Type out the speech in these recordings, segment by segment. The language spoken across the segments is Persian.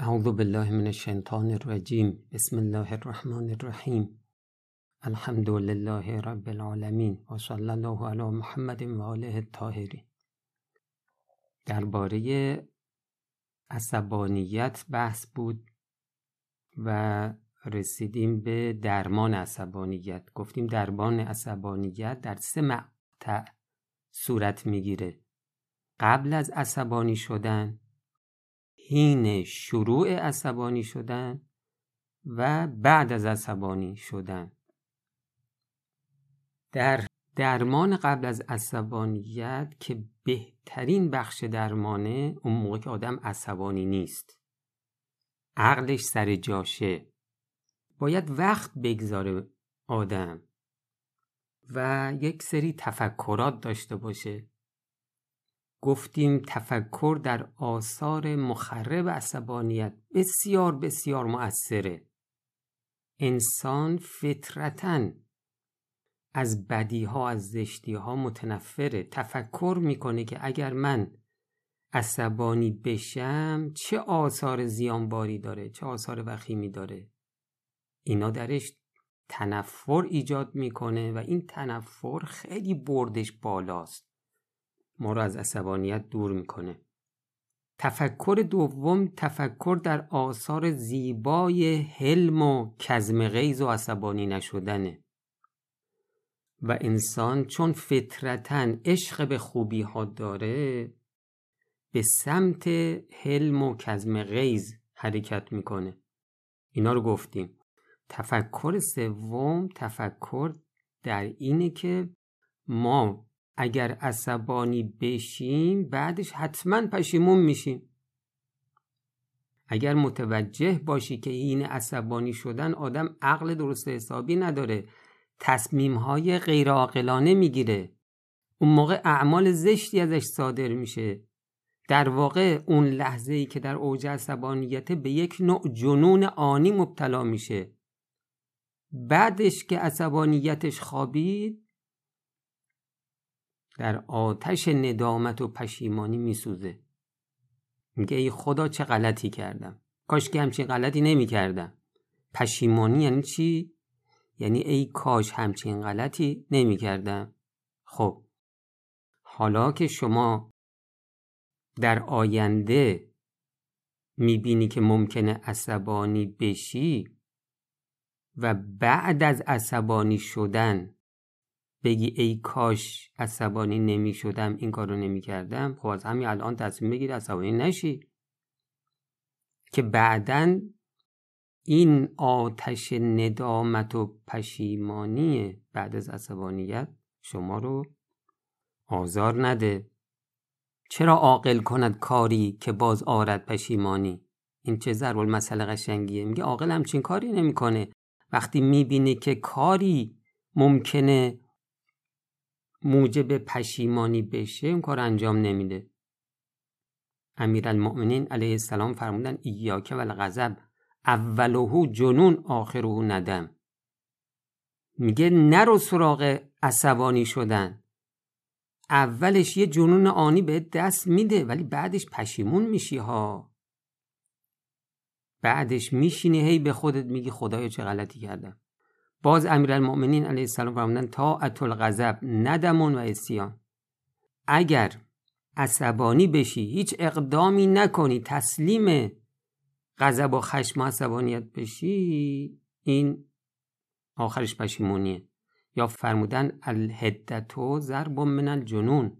اعوذ بالله من الشیطان الرجیم بسم الله الرحمن الرحیم الحمد لله رب العالمین و صلی الله علی محمد و آله الطاهرین درباره عصبانیت بحث بود و رسیدیم به درمان عصبانیت. گفتیم درمان عصبانیت در سه مقطع صورت می‌گیره. قبل از عصبانی شدن حین شروع عصبانی شدن و بعد از عصبانی شدن. در درمان قبل از عصبانیت که بهترین بخش درمانه اون موقع که آدم عصبانی نیست. عقلش سر جاشه. باید وقت بگذاره آدم و یک سری تفکرات داشته باشه. گفتیم تفکر در آثار مخرب عصبانیت بسیار بسیار مؤثره. انسان فطرتا از بدی ها از زشتی ها متنفره. تفکر می‌کنه که اگر من عصبانی بشم چه آثار زیانباری داره چه آثار وخیمی داره؟ اینا درش تنفر ایجاد می‌کنه و این تنفر خیلی بردش بالاست. ما رو از عصبانیت دور می‌کنه. تفکر دوم تفکر در آثار زیبای حلم و کزم غیز و عصبانی نشدنه. و انسان چون فطرتا عشق به خوبی ها داره به سمت حلم و کزم غیز حرکت می‌کنه. اینا رو گفتیم. تفکر سوم تفکر در اینه که ما اگر عصبانی بشیم بعدش حتما پشیمون میشیم. اگر متوجه باشی که این عصبانی شدن آدم عقل درست حسابی نداره تصمیم های غیر عاقلانه می‌گیره. اون موقع اعمال زشتی ازش صادر میشه. در واقع اون لحظه ای که در اوج عصبانیت به یک نوع جنون آنی مبتلا میشه. بعدش که عصبانیتش خوابید در آتش ندامت و پشیمانی میسوزه. میگه ای خدا چه غلطی کردم؟ کاش که همچین غلطی نمی‌کردم. پشیمانی یعنی چی؟ یعنی ای کاش همچین غلطی نمی‌کردم. خب حالا که شما در آینده می‌بینی که ممکنه عصبانی بشی و بعد از عصبانی شدن بگی ای کاش عصبانی نمی شدم این کارو نمی کردم خب از همین الان تصمیم بگیر عصبانی نشی. که بعدا این آتش ندامت و پشیمانی بعد از عصبانیت شما رو آزار نده. چرا عاقل کند کاری که باز آرد پشیمانی؟ این چه ضرب المثل قشنگیه. میگه عاقل همچین کاری نمی‌کنه. وقتی می‌بینه که کاری ممکنه موجب پشیمانی بشه اون کار انجام نمیده. امیرالمؤمنین علیه السلام فرمودن ایاک و الغضب اولهو جنون آخرهو ندم. میگه نرو سراغ عصبانی شدن. اولش یه جنون آنی به دست میده ولی بعدش پشیمون میشی ها. بعدش میشینی هی به خودت میگی خدایا چه غلطی کردم. باز امیرالمؤمنین علیه السلام فرمودن طاعت الغضب ندمون و اسیان اگر عصبانی بشی هیچ اقدامی نکنی تسلیم غضب و خشم و عصبانیت بشی این آخرش پشیمونیه. یا فرمودن الهدتو ضرب من الجنون.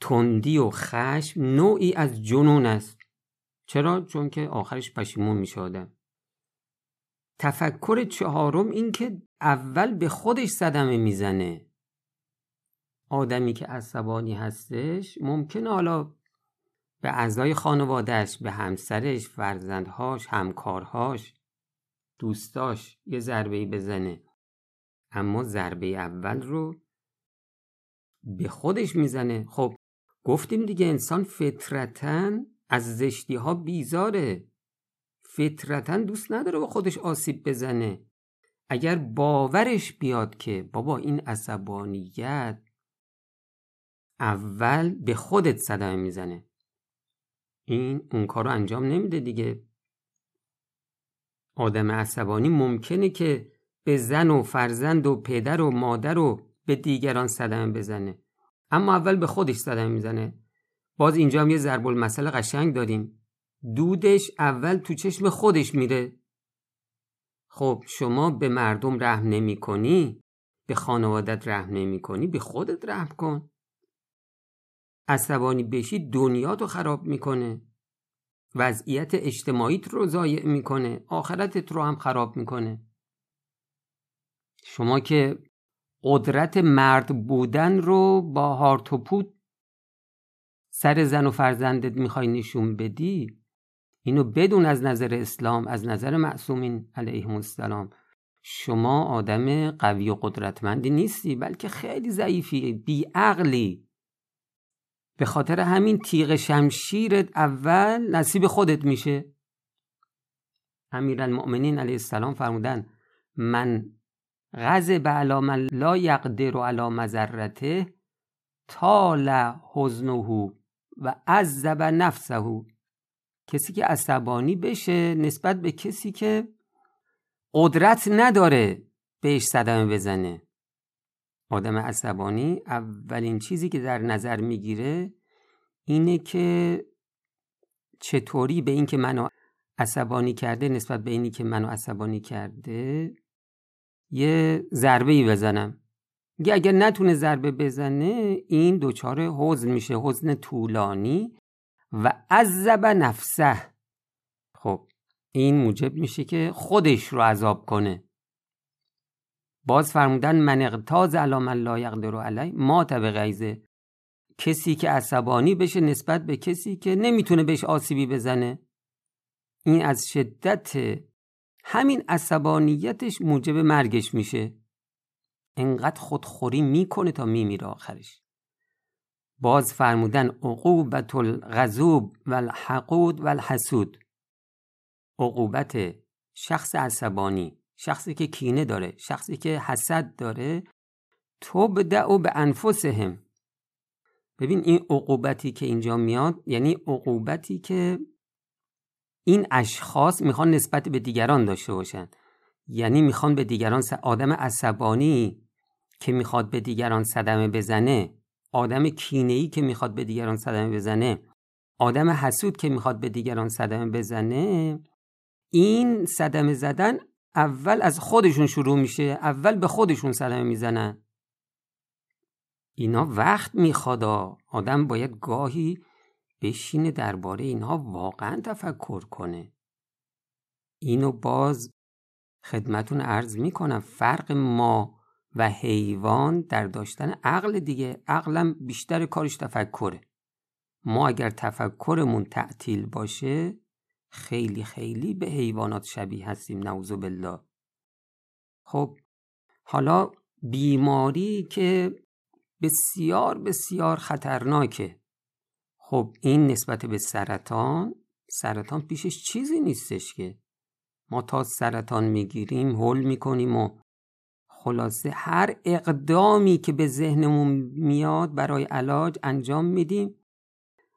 تندی و خشم نوعی از جنون است. چرا؟ چون که آخرش پشیمون میشه آدم تفکر چهارم این که اول به خودش صدمه می‌زنه. آدمی که عصبانی هستش ممکنه حالا به اعضای خانوادهش به همسرش فرزندهاش همکارهاش دوستاش یه ضربه بزنه. اما ضربه اول رو به خودش می‌زنه. خب گفتیم دیگه انسان فطرتا از زشتی ها بیزاره. فطرتا دوست نداره به خودش آسیب بزنه. اگر باورش بیاد که بابا این عصبانیت اول به خودت صدمه می‌زنه. این اون کارو انجام نمیده دیگه. آدم عصبانی ممکنه که به زن و فرزند و پدر و مادر و به دیگران صدمه بزنه. اما اول به خودش صدمه می‌زنه. باز اینجا هم یه ضرب المثل قشنگ داریم. دودش اول تو چشم خودش میره. خب شما به مردم رحم نمی کنی؟ به خانوادت رحم نمی کنی؟ به خودت رحم کن. عصبانی بشی دنیا تو خراب می‌کنه. وضعیت اجتماعیت رو ضایع می‌کنه. آخرتت رو هم خراب می‌کنه. شما که قدرت مرد بودن رو با هارت و پوت سر زن و فرزندت می‌خوای نشون بدی اینو بدون از نظر اسلام از نظر معصومین علیهم السلام. شما آدم قوی و قدرتمندی نیستی بلکه خیلی ضعیفی بیعقلی به خاطر همین تیغ شمشیرت اول نصیب خودت میشه. امیرالمؤمنین علیه السلام فرمودن من غضب علی من لا یقدر علی مذرته طال حزنه و عذب نفسه. کسی که عصبانی بشه نسبت به کسی که قدرت نداره بهش صدمه بزنه. آدم عصبانی اولین چیزی که در نظر می‌گیره اینه که چطوری به این که منو عصبانی کرده نسبت به اینی که منو عصبانی کرده یه ضربه ای بزنم اگر نتونه ضربه بزنه این دچار حزن میشه حزن طولانی. و عذب نفسه. خب این موجب میشه که خودش رو عذاب کنه. باز فرمودن من اقتاز علا لا یقدر علی ما به غیزه کسی که عصبانی بشه نسبت به کسی که نمی‌تونه بهش آسیبی بزنه. این از شدت همین عصبانیتش موجب مرگش میشه. انقدر خودخوری می‌کنه تا میمیره آخرش. باز فرمودن عقوبت الغضوب و الحقود و الحسود عقوبت شخص عصبانی شخصی که کینه داره شخصی که حسد داره تو بدعو به انفسهم ببین این عقوبتی که اینجا میاد یعنی عقوبتی که این اشخاص می‌خوان نسبت به دیگران داشته باشن. یعنی می‌خوان به دیگران آدم عصبانی که می‌خواد به دیگران صدمه بزنه. آدم کینه‌ای که می‌خواد به دیگران صدمه بزنه آدم حسود که می‌خواد به دیگران صدمه بزنه این صدمه زدن اول از خودشون شروع میشه اول به خودشون صدمه می‌زنن. اینا وقت می‌خواد آدم باید گاهی بشینه درباره اینها واقعا تفکر کنه. اینو باز خدمتون عرض می‌کنم فرق ما و حیوان در داشتن عقل دیگه. عقلم بیشتر کارش تفکره. ما اگر تفکرمون تعطیل باشه خیلی خیلی به حیوانات شبیه هستیم نعوذ بالله خب حالا بیماری که بسیار بسیار خطرناکه. خب این نسبت به سرطان سرطان پیشش چیزی نیستش که. ما تا سرطان می‌گیریم حل می‌کنیم و خلاصه هر اقدامی که به ذهنمون میاد برای علاج انجام میدیم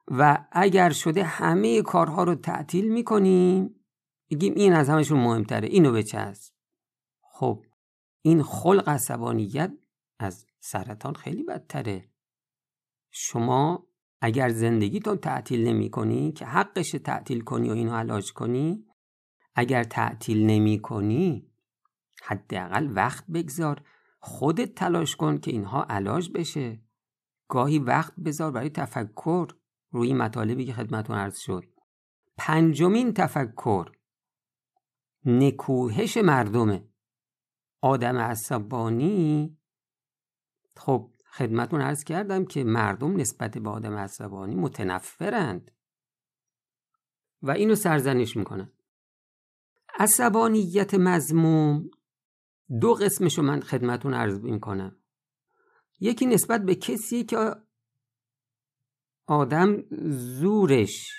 و اگر شده همه کارها رو تعطیل می‌کنیم بگیم این از همشون مهمتره اینو بچسب. خب این خلق عصبانیت از سرطان خیلی بدتره. شما اگر زندگیتون تعطیل نمی کنی که حقش تعطیل کنی و اینو علاج کنی اگر تعطیل نمی کنی حداقل وقت بگذار خودت تلاش کن که اینها علاج بشه. گاهی وقت بذار برای تفکر. روی مطالبی که خدمتون عرض شد. پنجمین تفکر. نکوهش مردمه. آدم عصبانی. خب خدمتون عرض کردم که مردم نسبت به آدم عصبانی متنفرند. و اینو سرزنش می‌کنن. عصبانیت مزموم دو قسمشو من خدمتون عرض می‌کنم. یکی نسبت به کسی که آدم زورش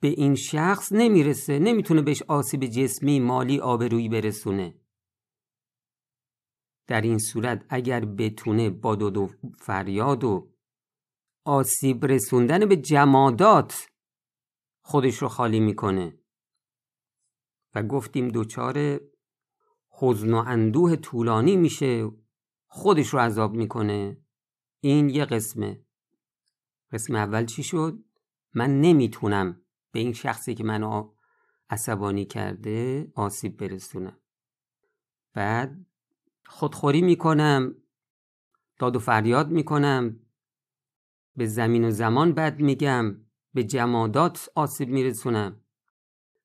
به این شخص نمی‌رسه نمی‌تونه بهش آسیب جسمی مالی آبرویی برسونه. در این صورت اگر بتونه با دو, دو فریاد و آسیب رسوندن به جمادات خودش رو خالی می‌کنه. و گفتیم دوچار حزن و اندوه طولانی میشه خودش رو عذاب می‌کنه. این یه قسمه. قسم اول چی شد؟ من نمی‌تونم به این شخصی که منو عصبانی کرده آسیب برسونم. بعد خودخوری می‌کنم داد و فریاد می‌کنم به زمین و زمان بد میگم به جمادات آسیب میرسونم.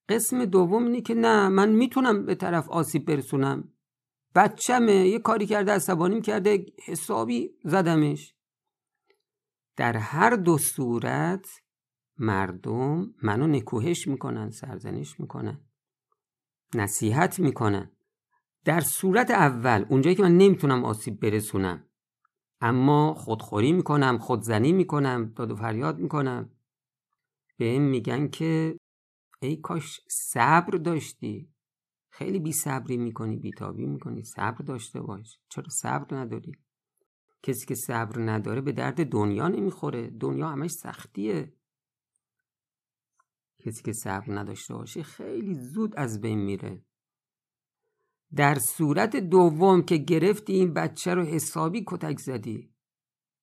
قسم دوم اینه که نه من می‌تونم به طرف آسیب برسونم. بچمه یه کاری کرده عصبانیم کرده حسابی زدمش. در هر دو صورت مردم منو نکوهش می‌کنن سرزنش می‌کنن. نصیحت می‌کنن. در صورت اول اونجایی که من نمی‌تونم آسیب برسونم. اما خودخوری می‌کنم خودزنی می‌کنم داد و فریاد می‌کنم. به این میگن که ای کاش صبر داشتی. خیلی بی صبری می‌کنی بیتابی می‌کنی. صبر داشته باش. چرا صبر نداری؟ کسی که صبر نداره به درد دنیا نمی‌خوره. دنیا همش سختیه. کسی که صبر نداشته باشه خیلی زود از بین میره. در صورت دوم که گرفتی این بچه رو حسابی کتک زدی.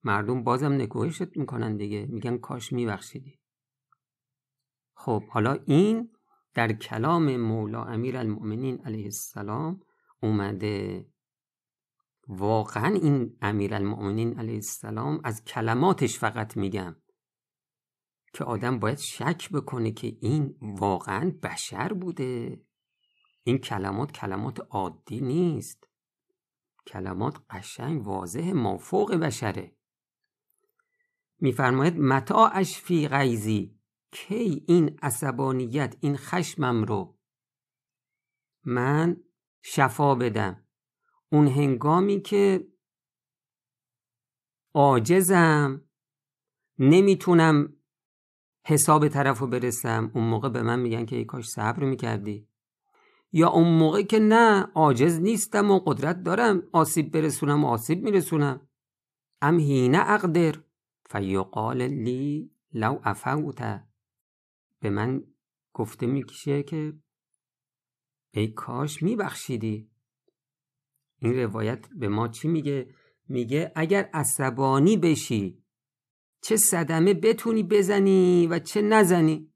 مردم بازم نکوهشت می‌کنن دیگه. میگن کاش میبخشیدی. خب حالا این در کلام مولا امیر المؤمنین علیه السلام اومده. واقعا این امیر المؤمنین علیه السلام از کلماتش فقط میگم که آدم باید شک بکنه که این واقعا بشر بوده. این کلمات کلمات عادی نیست. کلمات قشنگ واضح مافوق بشره. میفرماید متاعش فی غیزی کی این عصبانیت این خشمم رو؟ من شفا بدم. اون هنگامی که عاجزم نمی‌تونم حساب طرف رو برسم. اون موقع به من میگن که ای کاش صبر می‌کردی. یا اون موقع که نه عاجز نیستم و قدرت دارم. آسیب برسونم و آسیب میرسونم. ام هینه اقدر. فیقال لی لو افوت. به من گفته می‌کشه که ای کاش میبخشیدی. این روایت به ما چی میگه؟ میگه اگر عصبانی بشی چه صدمه بتونی بزنی و چه نزنی؟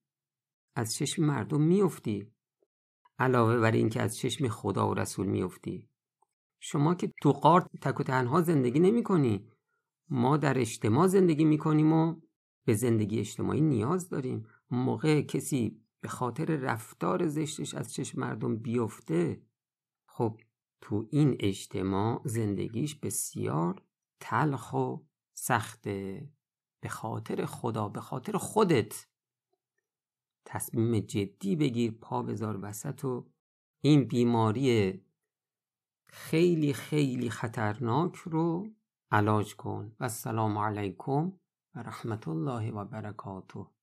از چشم مردم میفتی علاوه بر اینکه از چشم خدا و رسول میفتی شما که تو قارت تک و تنها زندگی نمی کنی ما در اجتماع زندگی می کنیم و به زندگی اجتماعی نیاز داریم. موقع کسی به خاطر رفتار زشتش از چشم مردم بیفته خب تو این اجتماع زندگیش بسیار تلخ و سخته. به خاطر خدا به خاطر خودت. تصمیم جدی بگیر پا بذار وسط و این بیماری خیلی خیلی خطرناک رو علاج کن. و السلام علیکم و رحمت الله و برکاته.